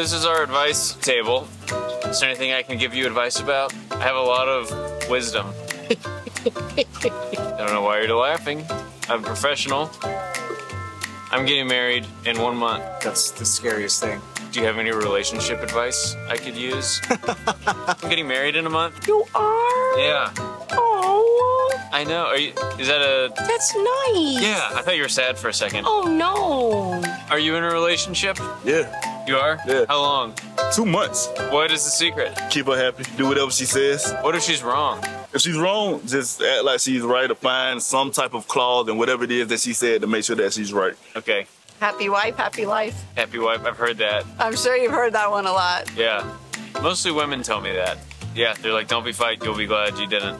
this is our advice table. Is there anything I can give you advice about? I have a lot of wisdom. I don't know why you're laughing. I'm a professional. I'm getting married in one month. That's the scariest thing. Do you have any relationship advice I could use? I'm getting married in a month. You are? Yeah. Oh, I know. Are you? Is that a? that's nice. Yeah. I thought you were sad for a second. Oh no. Are you in a relationship? Yeah, You are. Yeah. How long? two months. What is the secret? Keep her happy. Do whatever she says. What if she's wrong? If she's wrong, just act like she's right or find some type of clause and whatever it is that she said to make sure that she's right. Okay. Happy wife, happy life. Happy wife. I've heard that. I'm sure you've heard that one a lot. Yeah. Mostly women tell me that. Yeah. They're like, don't be fight. You'll be glad you didn't.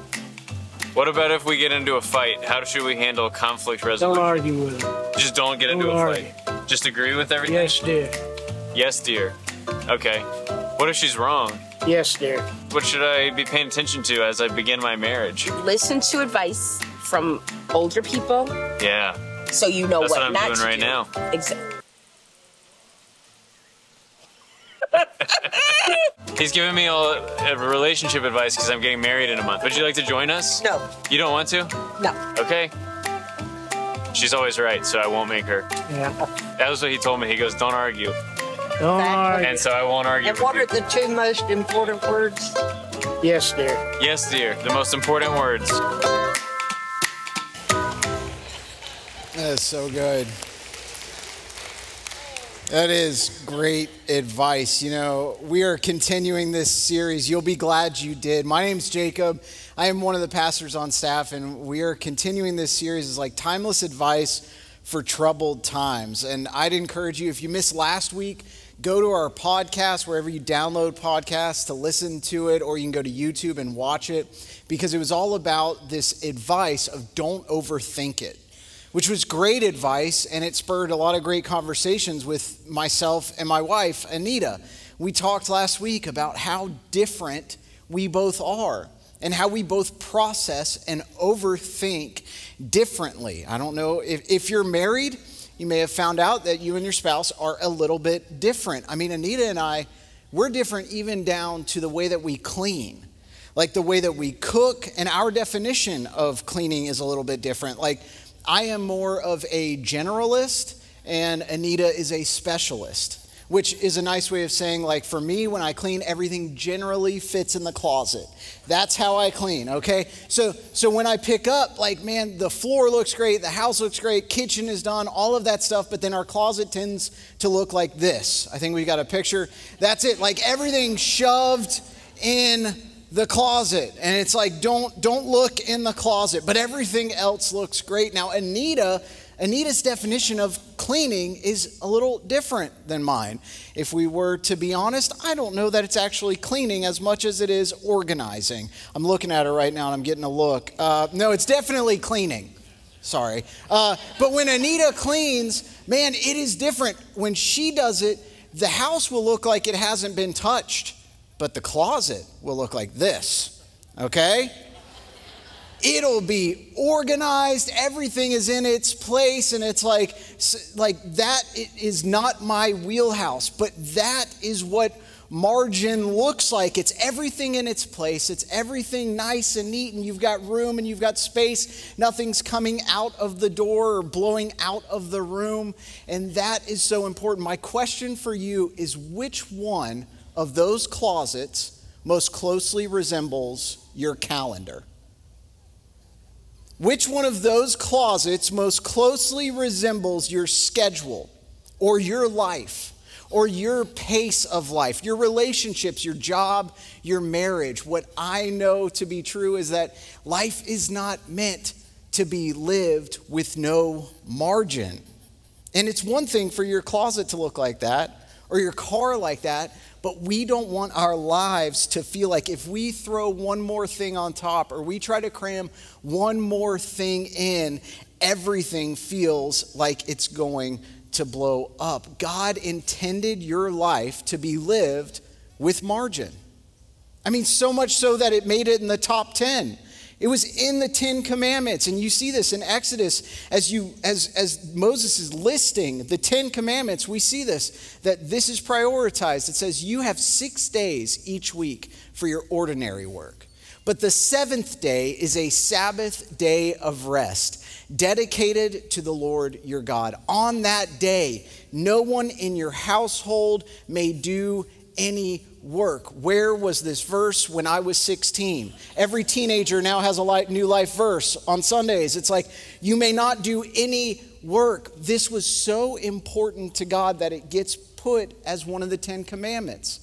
What about if we get into a fight? How should we handle conflict resolution? Don't argue with him. Just don't get into Don't a argue. fight. Just agree with everything. Yes, dear. Yes, dear. Okay. What if she's wrong? Yes, dear. What should I be paying attention to as I begin my marriage? Listen to advice from older people Yeah. so you know That's what, what I'm not doing to right do. now. Exactly. He's giving me all a relationship advice because I'm getting married in a month. Would you like to join us? No, You don't want to? no. Okay. She's always right, so I won't make her. Yeah. That was what he told me. He goes, "Don't argue," Don't Exactly. argue. and so I won't argue. And with what you. are the two most important words? Yes, dear. Yes, dear. The most important words. That is so good. That is great advice. You know, we are continuing this series. You'll be glad you did. My name's Jacob. I am one of the pastors on staff, and we are continuing this series as like timeless advice for troubled times. And I'd encourage you, if you missed last week, go to our podcast, wherever you download podcasts, to listen to it, or you can go to YouTube and watch it, because it was all about this advice of don't overthink it which was great advice and it spurred a lot of great conversations with myself and my wife, Anita. We talked last week about how different we both are and how we both process and overthink differently. I don't know if, if you're married, you may have found out that you and your spouse are a little bit different. I mean, Anita and I, we're different even down to the way that we clean. Like the way that we cook and our definition of cleaning is a little bit different. Like i am more of a generalist and anita is a specialist which is a nice way of saying like for me when i clean everything generally fits in the closet. That's how i clean okay? So so when i pick up like man the floor looks great the house looks great kitchen is done all of that stuff but then our closet tends to look like this. I think we got a picture. That's it. Like everything shoved in the closet. And it's like don't don't look in the closet but everything else looks great. Now anita anita's definition of cleaning is a little different than mine. If we were to be honest i don't know that it's actually cleaning as much as it is organizing. I'm looking at her right now and i'm getting a look. Uh, no it's definitely cleaning. Sorry. Uh, but when anita cleans man it is different. When she does it the house will look like it hasn't been touched but the closet will look like this, okay? It'll be organized, everything is in its place, and it's like, like that is not my wheelhouse, but that is what margin looks like. It's everything in its place, it's everything nice and neat, and you've got room and you've got space. Nothing's coming out of the door or blowing out of the room, and that is so important. My question for you is which one of those closets most closely resembles your calendar? Which one of those closets most closely resembles your schedule or your life or your pace of life, your relationships, your job, your marriage? What I know to be true is that life is not meant to be lived with no margin. And it's one thing for your closet to look like that or your car like that, but we don't want our lives to feel like if we throw one more thing on top or we try to cram one more thing in, everything feels like it's going to blow up. God intended your life to be lived with margin. I mean, so much so that it made it in the top 10. It was in the Ten Commandments. And you see this in Exodus as you as as Moses is listing the Ten Commandments, we see this, that this is prioritized. It says you have six days each week for your ordinary work. But the seventh day is a Sabbath day of rest, dedicated to the Lord your God. On that day, no one in your household may do any work. Where was this verse when I was 16? Every teenager now has a new life verse on Sundays. It's like, you may not do any work. This was so important to God that it gets put as one of the Ten Commandments,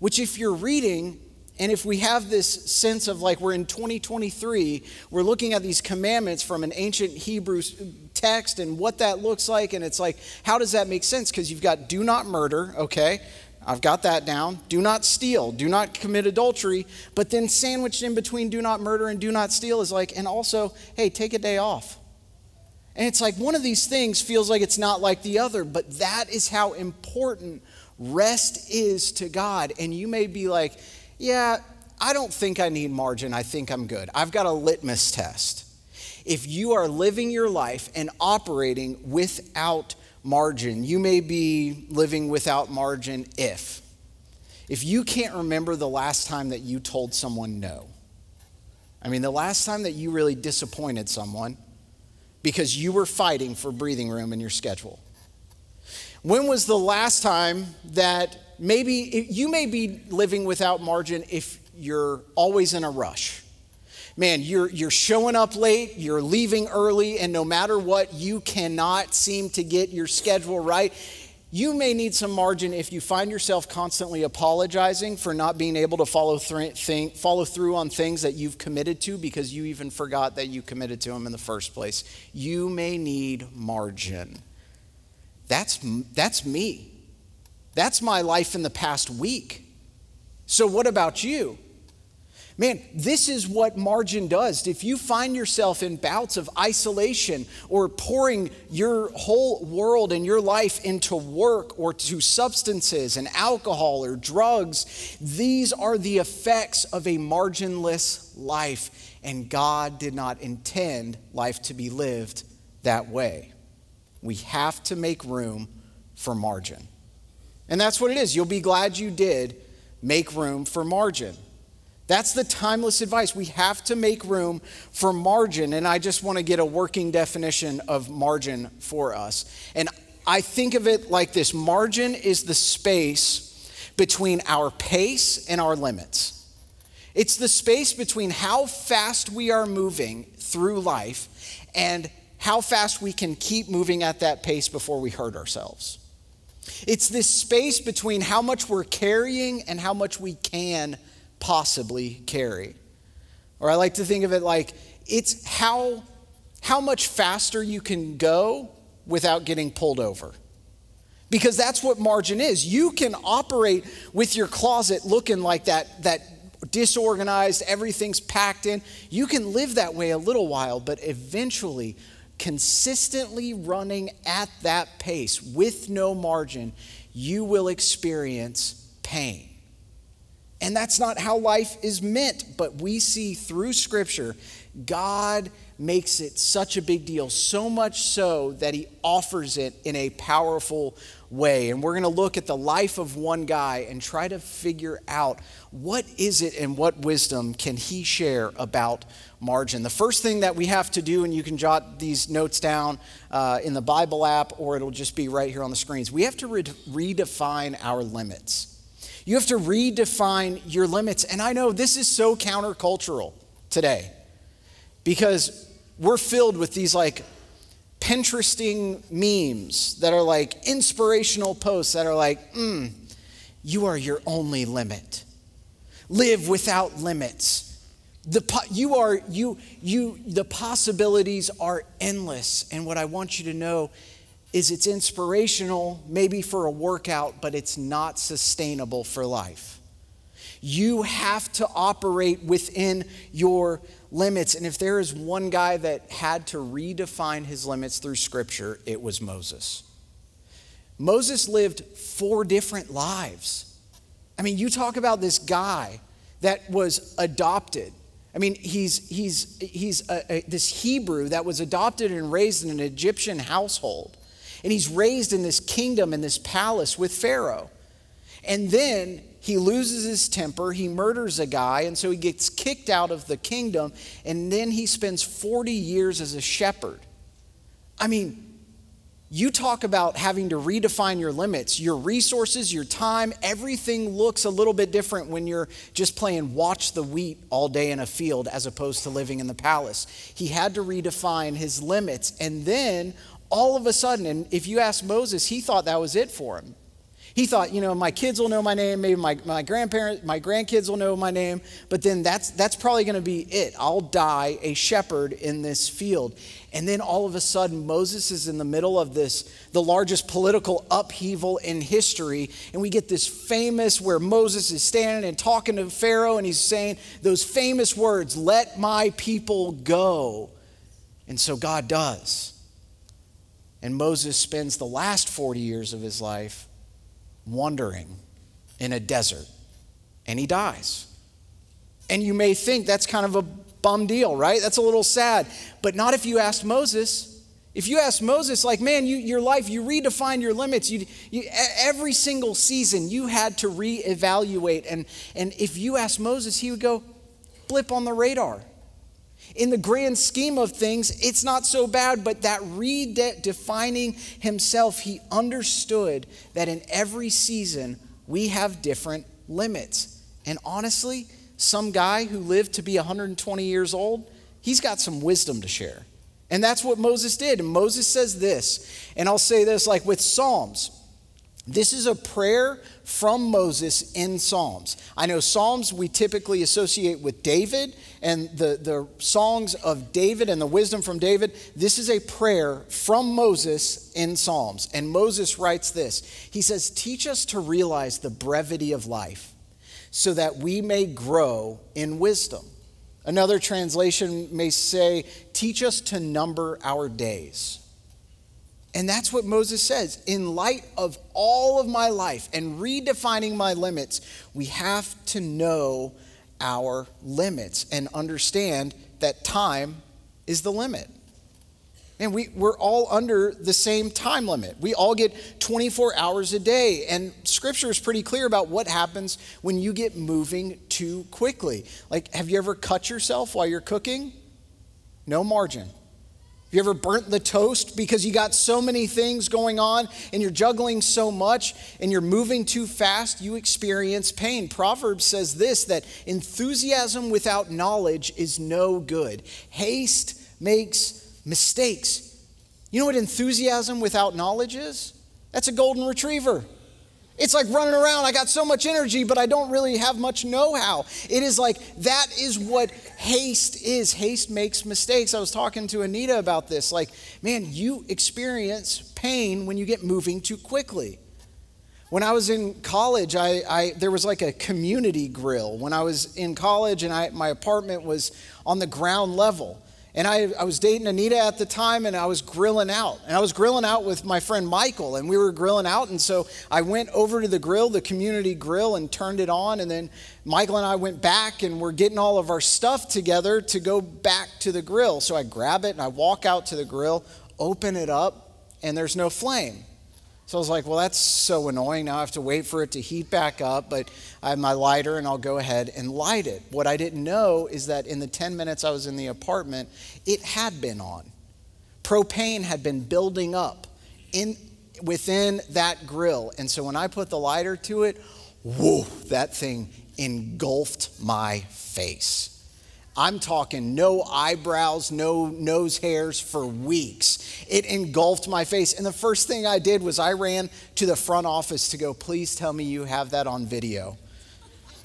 which, if you're reading, and if we have this sense of like we're in 2023, we're looking at these commandments from an ancient Hebrew text and what that looks like, and it's like, how does that make sense? Because you've got do not murder, okay? I've got that down. Do not steal. Do not commit adultery. But then sandwiched in between do not murder and do not steal is like, and also, hey, take a day off. And it's like one of these things feels like it's not like the other, but that is how important rest is to God. And you may be like, yeah, I don't think I need margin. I think I'm good. I've got a litmus test. If you are living your life and operating without margin. You may be living without margin if. If you can't remember the last time that you told someone no, I mean, the last time that you really disappointed someone because you were fighting for breathing room in your schedule. When was the last time that maybe you may be living without margin if you're always in a rush? Man, you're, you're showing up late, you're leaving early, and no matter what, you cannot seem to get your schedule right. You may need some margin if you find yourself constantly apologizing for not being able to follow, th- follow through on things that you've committed to because you even forgot that you committed to them in the first place. You may need margin. That's, that's me. That's my life in the past week. So, what about you? Man, this is what margin does. If you find yourself in bouts of isolation or pouring your whole world and your life into work or to substances and alcohol or drugs, these are the effects of a marginless life. And God did not intend life to be lived that way. We have to make room for margin. And that's what it is. You'll be glad you did make room for margin. That's the timeless advice. We have to make room for margin. And I just want to get a working definition of margin for us. And I think of it like this margin is the space between our pace and our limits. It's the space between how fast we are moving through life and how fast we can keep moving at that pace before we hurt ourselves. It's this space between how much we're carrying and how much we can possibly carry. Or I like to think of it like it's how, how much faster you can go without getting pulled over. Because that's what margin is. You can operate with your closet looking like that, that disorganized, everything's packed in. You can live that way a little while, but eventually, consistently running at that pace with no margin, you will experience pain. And that's not how life is meant. But we see through Scripture, God makes it such a big deal, so much so that he offers it in a powerful way. And we're going to look at the life of one guy and try to figure out what is it and what wisdom can he share about margin. The first thing that we have to do, and you can jot these notes down uh, in the Bible app or it'll just be right here on the screens, we have to re- redefine our limits. You have to redefine your limits. And I know this is so countercultural today because we're filled with these like Pinteresting memes that are like inspirational posts that are like, mm, you are your only limit. Live without limits. The, you are, you, you, the possibilities are endless. And what I want you to know is it's inspirational, maybe for a workout, but it's not sustainable for life. You have to operate within your limits. And if there is one guy that had to redefine his limits through Scripture, it was Moses. Moses lived four different lives. I mean, you talk about this guy that was adopted, I mean, he's, he's, he's a, a, this Hebrew that was adopted and raised in an Egyptian household. And he's raised in this kingdom, in this palace with Pharaoh. And then he loses his temper, he murders a guy, and so he gets kicked out of the kingdom. And then he spends 40 years as a shepherd. I mean, you talk about having to redefine your limits, your resources, your time, everything looks a little bit different when you're just playing watch the wheat all day in a field as opposed to living in the palace. He had to redefine his limits. And then all of a sudden, and if you ask Moses, he thought that was it for him. He thought, you know, my kids will know my name, maybe my, my grandparents, my grandkids will know my name, but then that's, that's probably going to be it. I'll die a shepherd in this field. And then all of a sudden, Moses is in the middle of this, the largest political upheaval in history. And we get this famous where Moses is standing and talking to Pharaoh, and he's saying those famous words, Let my people go. And so God does. And Moses spends the last 40 years of his life wandering in a desert, and he dies. And you may think that's kind of a bum deal, right? That's a little sad. But not if you asked Moses. If you asked Moses, like, man, you, your life, you redefine your limits. You, you, every single season, you had to reevaluate. And, and if you asked Moses, he would go, blip on the radar. In the grand scheme of things, it's not so bad, but that redefining himself, he understood that in every season, we have different limits. And honestly, some guy who lived to be 120 years old, he's got some wisdom to share. And that's what Moses did. And Moses says this, and I'll say this like with Psalms. This is a prayer from Moses in Psalms. I know Psalms we typically associate with David and the, the songs of David and the wisdom from David. This is a prayer from Moses in Psalms. And Moses writes this He says, Teach us to realize the brevity of life so that we may grow in wisdom. Another translation may say, Teach us to number our days. And that's what Moses says. In light of all of my life and redefining my limits, we have to know our limits and understand that time is the limit. And we, we're all under the same time limit. We all get 24 hours a day. And scripture is pretty clear about what happens when you get moving too quickly. Like, have you ever cut yourself while you're cooking? No margin. Have you ever burnt the toast because you got so many things going on and you're juggling so much and you're moving too fast? You experience pain. Proverbs says this that enthusiasm without knowledge is no good. Haste makes mistakes. You know what enthusiasm without knowledge is? That's a golden retriever. It's like running around. I got so much energy, but I don't really have much know how. It is like that is what haste is. Haste makes mistakes. I was talking to Anita about this. Like, man, you experience pain when you get moving too quickly. When I was in college, I, I, there was like a community grill. When I was in college and I, my apartment was on the ground level. And I, I was dating Anita at the time, and I was grilling out. And I was grilling out with my friend Michael, and we were grilling out. And so I went over to the grill, the community grill, and turned it on. And then Michael and I went back, and we're getting all of our stuff together to go back to the grill. So I grab it, and I walk out to the grill, open it up, and there's no flame. So I was like, well, that's so annoying. Now I have to wait for it to heat back up, but I have my lighter and I'll go ahead and light it. What I didn't know is that in the 10 minutes I was in the apartment, it had been on. Propane had been building up in, within that grill. And so when I put the lighter to it, whoa, that thing engulfed my face. I'm talking no eyebrows, no nose hairs for weeks. It engulfed my face. And the first thing I did was I ran to the front office to go, please tell me you have that on video.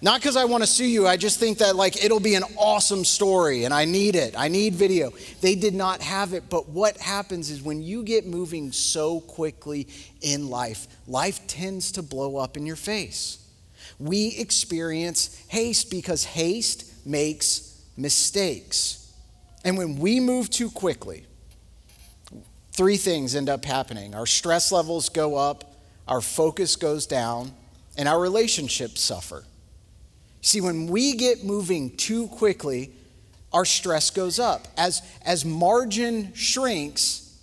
Not because I want to sue you, I just think that like it'll be an awesome story and I need it. I need video. They did not have it, but what happens is when you get moving so quickly in life, life tends to blow up in your face. We experience haste because haste makes mistakes. And when we move too quickly, three things end up happening our stress levels go up, our focus goes down, and our relationships suffer. See, when we get moving too quickly, our stress goes up. As, as margin shrinks,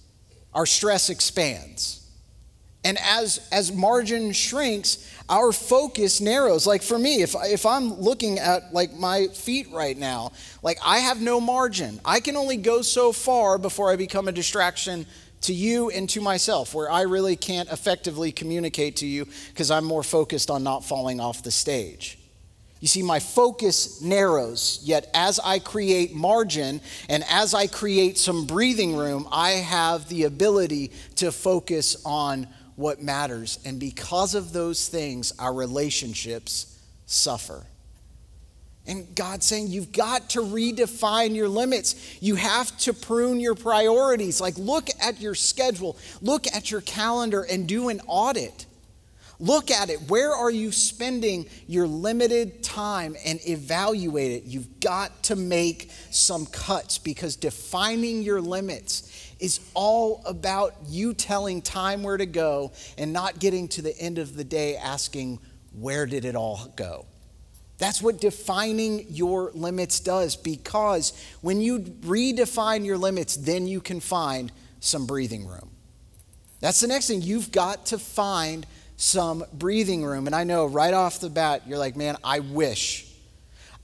our stress expands. And as, as margin shrinks, our focus narrows. Like for me, if, if I'm looking at like my feet right now, like I have no margin. I can only go so far before I become a distraction to you and to myself, where I really can't effectively communicate to you because I'm more focused on not falling off the stage. You see, my focus narrows, yet as I create margin and as I create some breathing room, I have the ability to focus on what matters. And because of those things, our relationships suffer. And God's saying, you've got to redefine your limits. You have to prune your priorities. Like, look at your schedule, look at your calendar, and do an audit. Look at it. Where are you spending your limited time and evaluate it? You've got to make some cuts because defining your limits is all about you telling time where to go and not getting to the end of the day asking, where did it all go? That's what defining your limits does because when you redefine your limits, then you can find some breathing room. That's the next thing. You've got to find some breathing room. And I know right off the bat, you're like, man, I wish.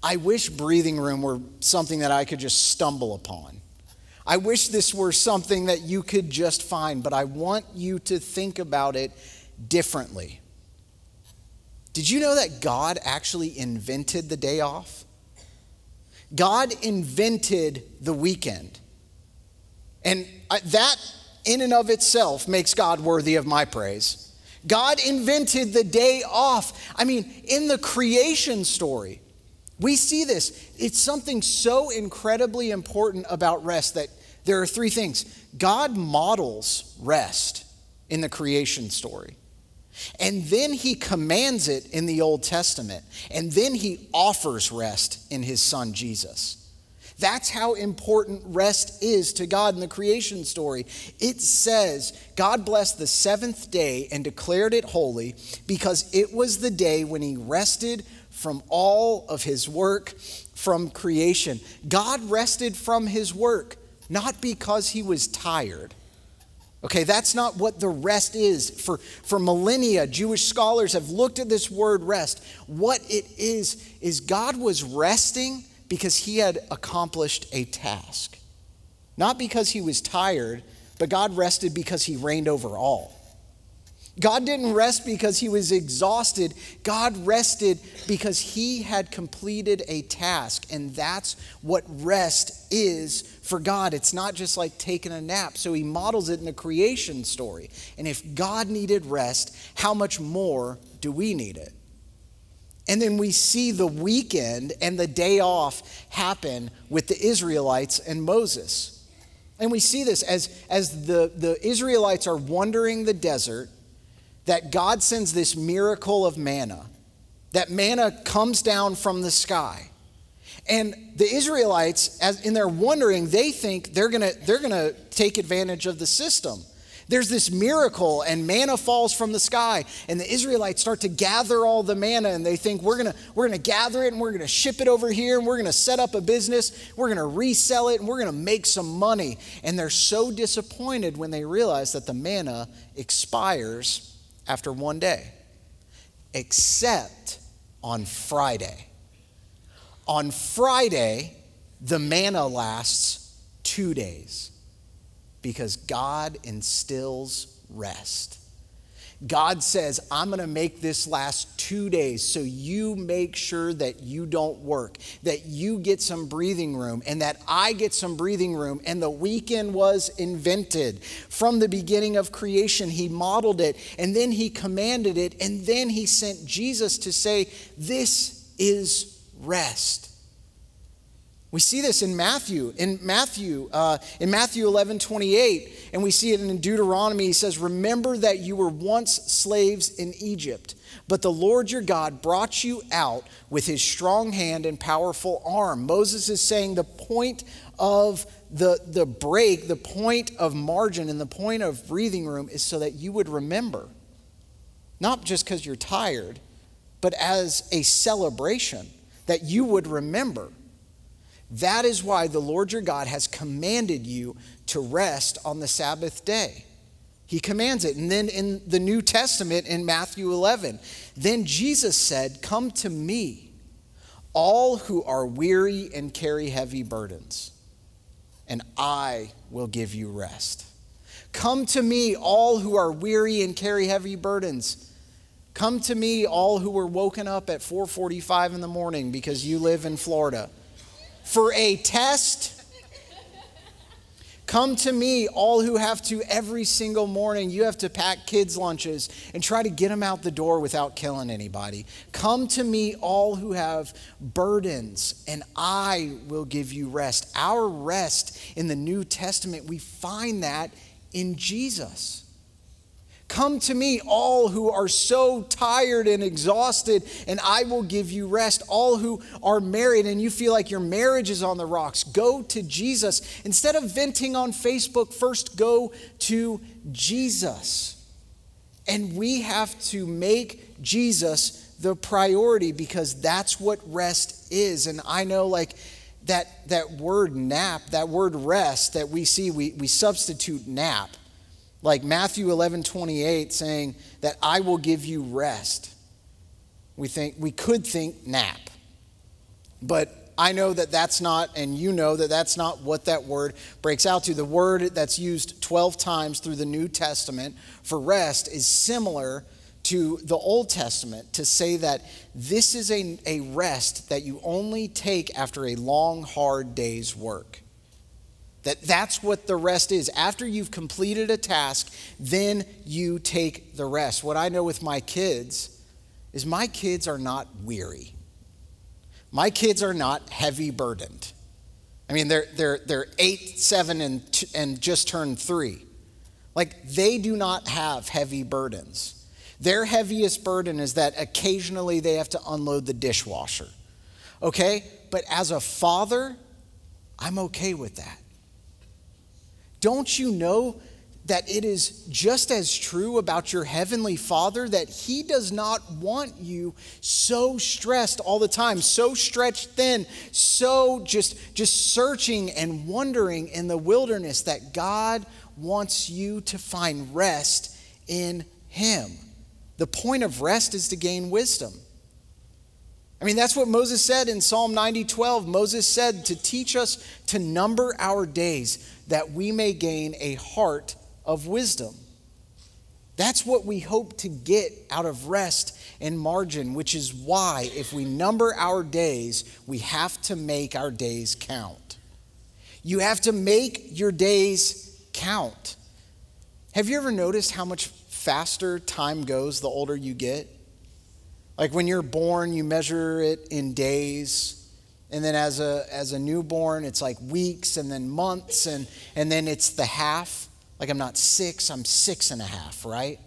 I wish breathing room were something that I could just stumble upon. I wish this were something that you could just find, but I want you to think about it differently. Did you know that God actually invented the day off? God invented the weekend. And that, in and of itself, makes God worthy of my praise. God invented the day off. I mean, in the creation story, we see this. It's something so incredibly important about rest that there are three things. God models rest in the creation story. And then he commands it in the Old Testament. And then he offers rest in his son Jesus. That's how important rest is to God in the creation story. It says, God blessed the seventh day and declared it holy because it was the day when he rested from all of his work from creation. God rested from his work, not because he was tired. Okay, that's not what the rest is. For, for millennia, Jewish scholars have looked at this word rest. What it is, is God was resting because he had accomplished a task. Not because he was tired, but God rested because he reigned over all. God didn't rest because he was exhausted. God rested because he had completed a task. And that's what rest is for God. It's not just like taking a nap. So he models it in the creation story. And if God needed rest, how much more do we need it? And then we see the weekend and the day off happen with the Israelites and Moses. And we see this as, as the, the Israelites are wandering the desert, that God sends this miracle of manna. That manna comes down from the sky. And the Israelites, as in their wondering, they think they're gonna, they're gonna take advantage of the system. There's this miracle, and manna falls from the sky, and the Israelites start to gather all the manna, and they think we're gonna we're gonna gather it, and we're gonna ship it over here, and we're gonna set up a business, we're gonna resell it, and we're gonna make some money. And they're so disappointed when they realize that the manna expires after one day, except on Friday. On Friday, the manna lasts two days because God instills rest. God says, I'm going to make this last two days so you make sure that you don't work, that you get some breathing room, and that I get some breathing room. And the weekend was invented. From the beginning of creation, He modeled it, and then He commanded it, and then He sent Jesus to say, This is rest. We see this in Matthew, in Matthew, uh, in Matthew 11, 28, and we see it in Deuteronomy. He says, Remember that you were once slaves in Egypt, but the Lord your God brought you out with his strong hand and powerful arm. Moses is saying the point of the, the break, the point of margin, and the point of breathing room is so that you would remember. Not just because you're tired, but as a celebration, that you would remember That is why the Lord your God has commanded you to rest on the Sabbath day. He commands it. And then in the New Testament, in Matthew 11, then Jesus said, Come to me, all who are weary and carry heavy burdens, and I will give you rest. Come to me, all who are weary and carry heavy burdens. Come to me, all who were woken up at 4:45 in the morning because you live in Florida for a test Come to me, all who have to every single morning. You have to pack kids' lunches and try to get them out the door without killing anybody. Come to me, all who have burdens, and I will give you rest. Our rest in the New Testament, we find that in Jesus. Come to me, all who are so tired and exhausted, and I will give you rest. All who are married and you feel like your marriage is on the rocks, go to Jesus. Instead of venting on Facebook, first go to Jesus. And we have to make Jesus the priority because that's what rest is. And I know, like, that, that word nap, that word rest that we see, we, we substitute nap like Matthew 11 28 saying that I will give you rest. We think we could think nap. But I know that that's not, and you know that that's not what that word breaks out to. The word that's used 12 times through the New Testament for rest is similar to the Old Testament to say that this is a, a rest that you only take after a long, hard day's work. That that's what the rest is. After you've completed a task, then you take the rest. What I know with my kids is my kids are not weary. My kids are not heavy burdened. I mean, they're, they're, they're eight, seven, and, and just turned three. Like, they do not have heavy burdens. Their heaviest burden is that occasionally they have to unload the dishwasher. Okay? But as a father, I'm okay with that. Don't you know that it is just as true about your heavenly Father that He does not want you so stressed all the time, so stretched thin, so just, just searching and wondering in the wilderness that God wants you to find rest in Him. The point of rest is to gain wisdom. I mean, that's what Moses said in Psalm 90 12. Moses said to teach us to number our days that we may gain a heart of wisdom. That's what we hope to get out of rest and margin, which is why, if we number our days, we have to make our days count. You have to make your days count. Have you ever noticed how much faster time goes the older you get? Like when you're born, you measure it in days. And then as a, as a newborn, it's like weeks and then months, and, and then it's the half. Like I'm not six, I'm six and a half, right?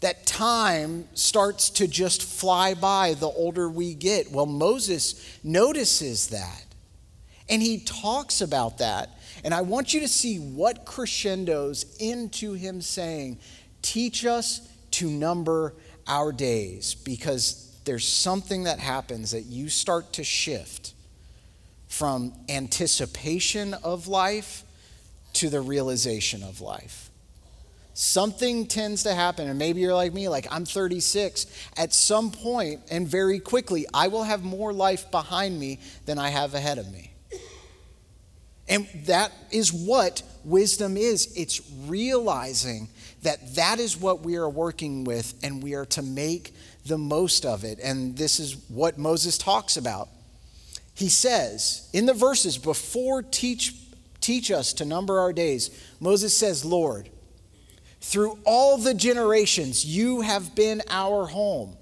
That time starts to just fly by the older we get. Well, Moses notices that. And he talks about that. And I want you to see what crescendos into him saying, Teach us to number our days because there's something that happens that you start to shift from anticipation of life to the realization of life. Something tends to happen, and maybe you're like me, like I'm 36. At some point, and very quickly, I will have more life behind me than I have ahead of me. And that is what wisdom is it's realizing that that is what we are working with and we are to make the most of it. And this is what Moses talks about. He says in the verses before teach, teach us to number our days, Moses says, Lord, through all the generations, you have been our home.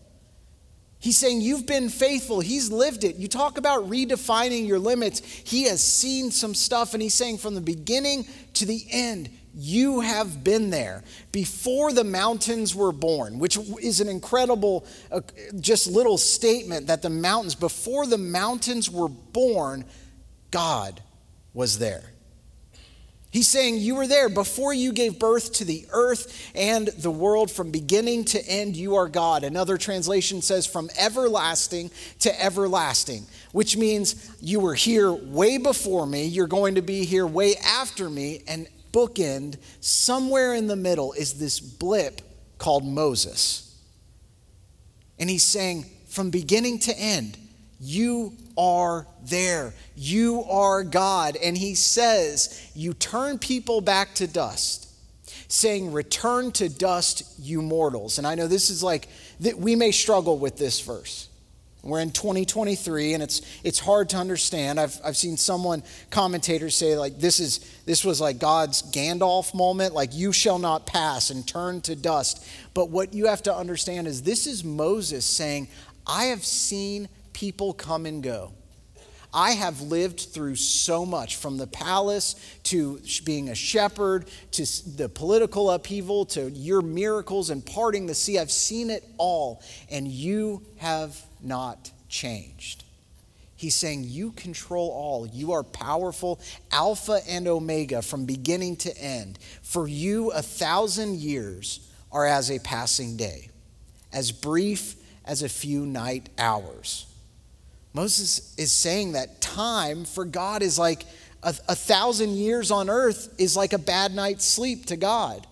He's saying, You've been faithful. He's lived it. You talk about redefining your limits. He has seen some stuff, and he's saying, From the beginning to the end, you have been there before the mountains were born, which is an incredible, uh, just little statement that the mountains, before the mountains were born, God was there. He's saying you were there before you gave birth to the earth and the world from beginning to end you are God. Another translation says from everlasting to everlasting, which means you were here way before me, you're going to be here way after me and bookend somewhere in the middle is this blip called Moses. And he's saying from beginning to end you are there. You are God. And he says, You turn people back to dust, saying, Return to dust, you mortals. And I know this is like, that we may struggle with this verse. We're in 2023 and it's it's hard to understand. I've, I've seen someone commentators say like this is this was like God's Gandalf moment, like you shall not pass and turn to dust. But what you have to understand is this is Moses saying, I have seen people come and go. I have lived through so much from the palace to being a shepherd to the political upheaval to your miracles and parting the sea. I've seen it all, and you have not changed. He's saying, You control all. You are powerful, Alpha and Omega from beginning to end. For you, a thousand years are as a passing day, as brief as a few night hours. Moses is saying that time for God is like a, a, thousand years on earth is like a bad night's sleep to God.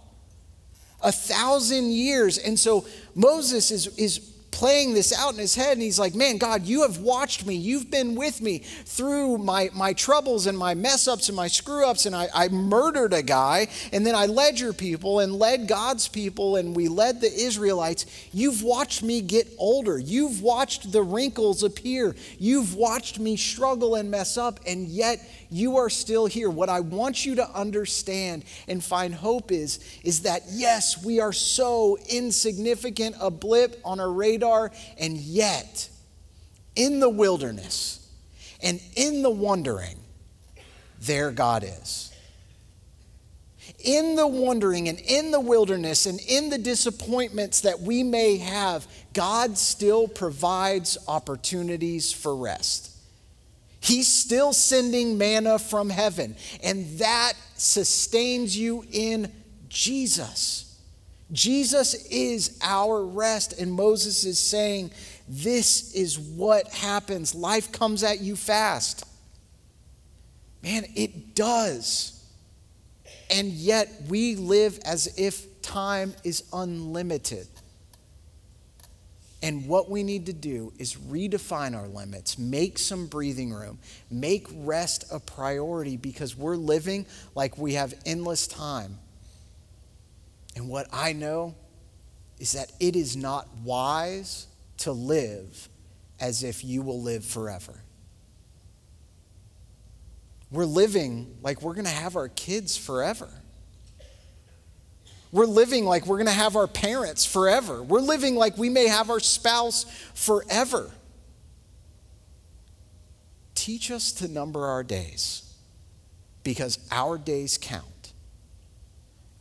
A thousand years. And so Moses is, is playing this out in his head and he's like man god you have watched me. You've been with me through my, my troubles and my mess ups and my screw ups and I, I murdered a guy and then i led your people and led god's people and we led the israelites. You've watched me get older. You've watched the wrinkles appear. You've watched me struggle and mess up and yet you are still here. What I want you to understand and find hope is, is that yes, we are so insignificant, a blip on a radar, and yet in the wilderness and in the wandering, there God is. In the wandering and in the wilderness and in the disappointments that we may have, God still provides opportunities for rest. He's still sending manna from heaven, and that sustains you in Jesus. Jesus is our rest, and Moses is saying, This is what happens. Life comes at you fast. Man, it does. And yet we live as if time is unlimited. And what we need to do is redefine our limits, make some breathing room, make rest a priority because we're living like we have endless time. And what I know is that it is not wise to live as if you will live forever. We're living like we're going to have our kids forever. We're living like we're going to have our parents forever. We're living like we may have our spouse forever. Teach us to number our days because our days count.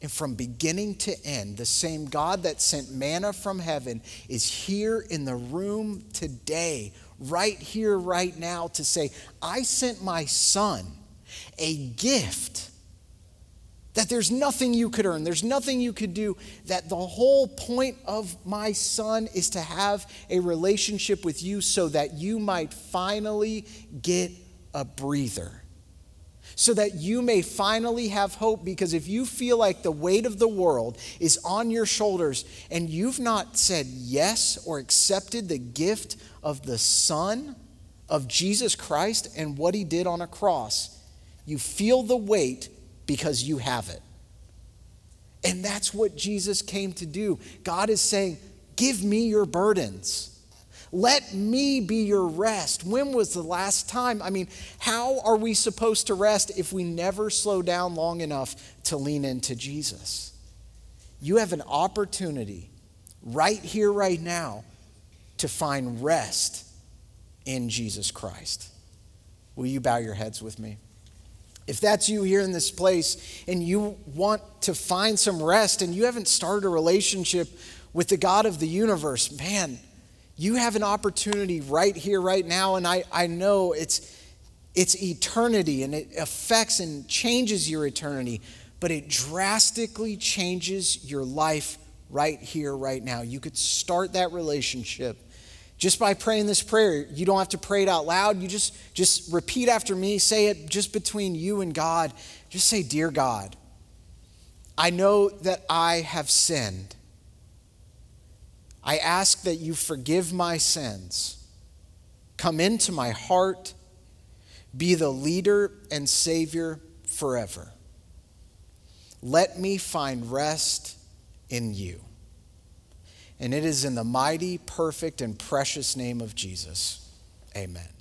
And from beginning to end, the same God that sent manna from heaven is here in the room today, right here, right now, to say, I sent my son a gift that there's nothing you could earn, there's nothing you could do, that the whole point of my son is to have a relationship with you so that you might finally get a breather. So that you may finally have hope, because if you feel like the weight of the world is on your shoulders and you've not said yes or accepted the gift of the Son of Jesus Christ and what He did on a cross, you feel the weight because you have it. And that's what Jesus came to do. God is saying, Give me your burdens. Let me be your rest. When was the last time? I mean, how are we supposed to rest if we never slow down long enough to lean into Jesus? You have an opportunity right here, right now, to find rest in Jesus Christ. Will you bow your heads with me? If that's you here in this place and you want to find some rest and you haven't started a relationship with the God of the universe, man, you have an opportunity right here, right now. And I, I know it's, It's eternity and it affects and changes your eternity, but it drastically changes your life right here, right now. You could start that relationship just by praying this prayer. You don't have to pray it out loud. You just, just repeat after me. Say it just between you and God. Just say, Dear God, I know that I have sinned. I ask that you forgive my sins. Come into my heart. Be the leader and Savior forever. Let me find rest in you. And it is in the mighty, perfect, and precious name of Jesus. Amen.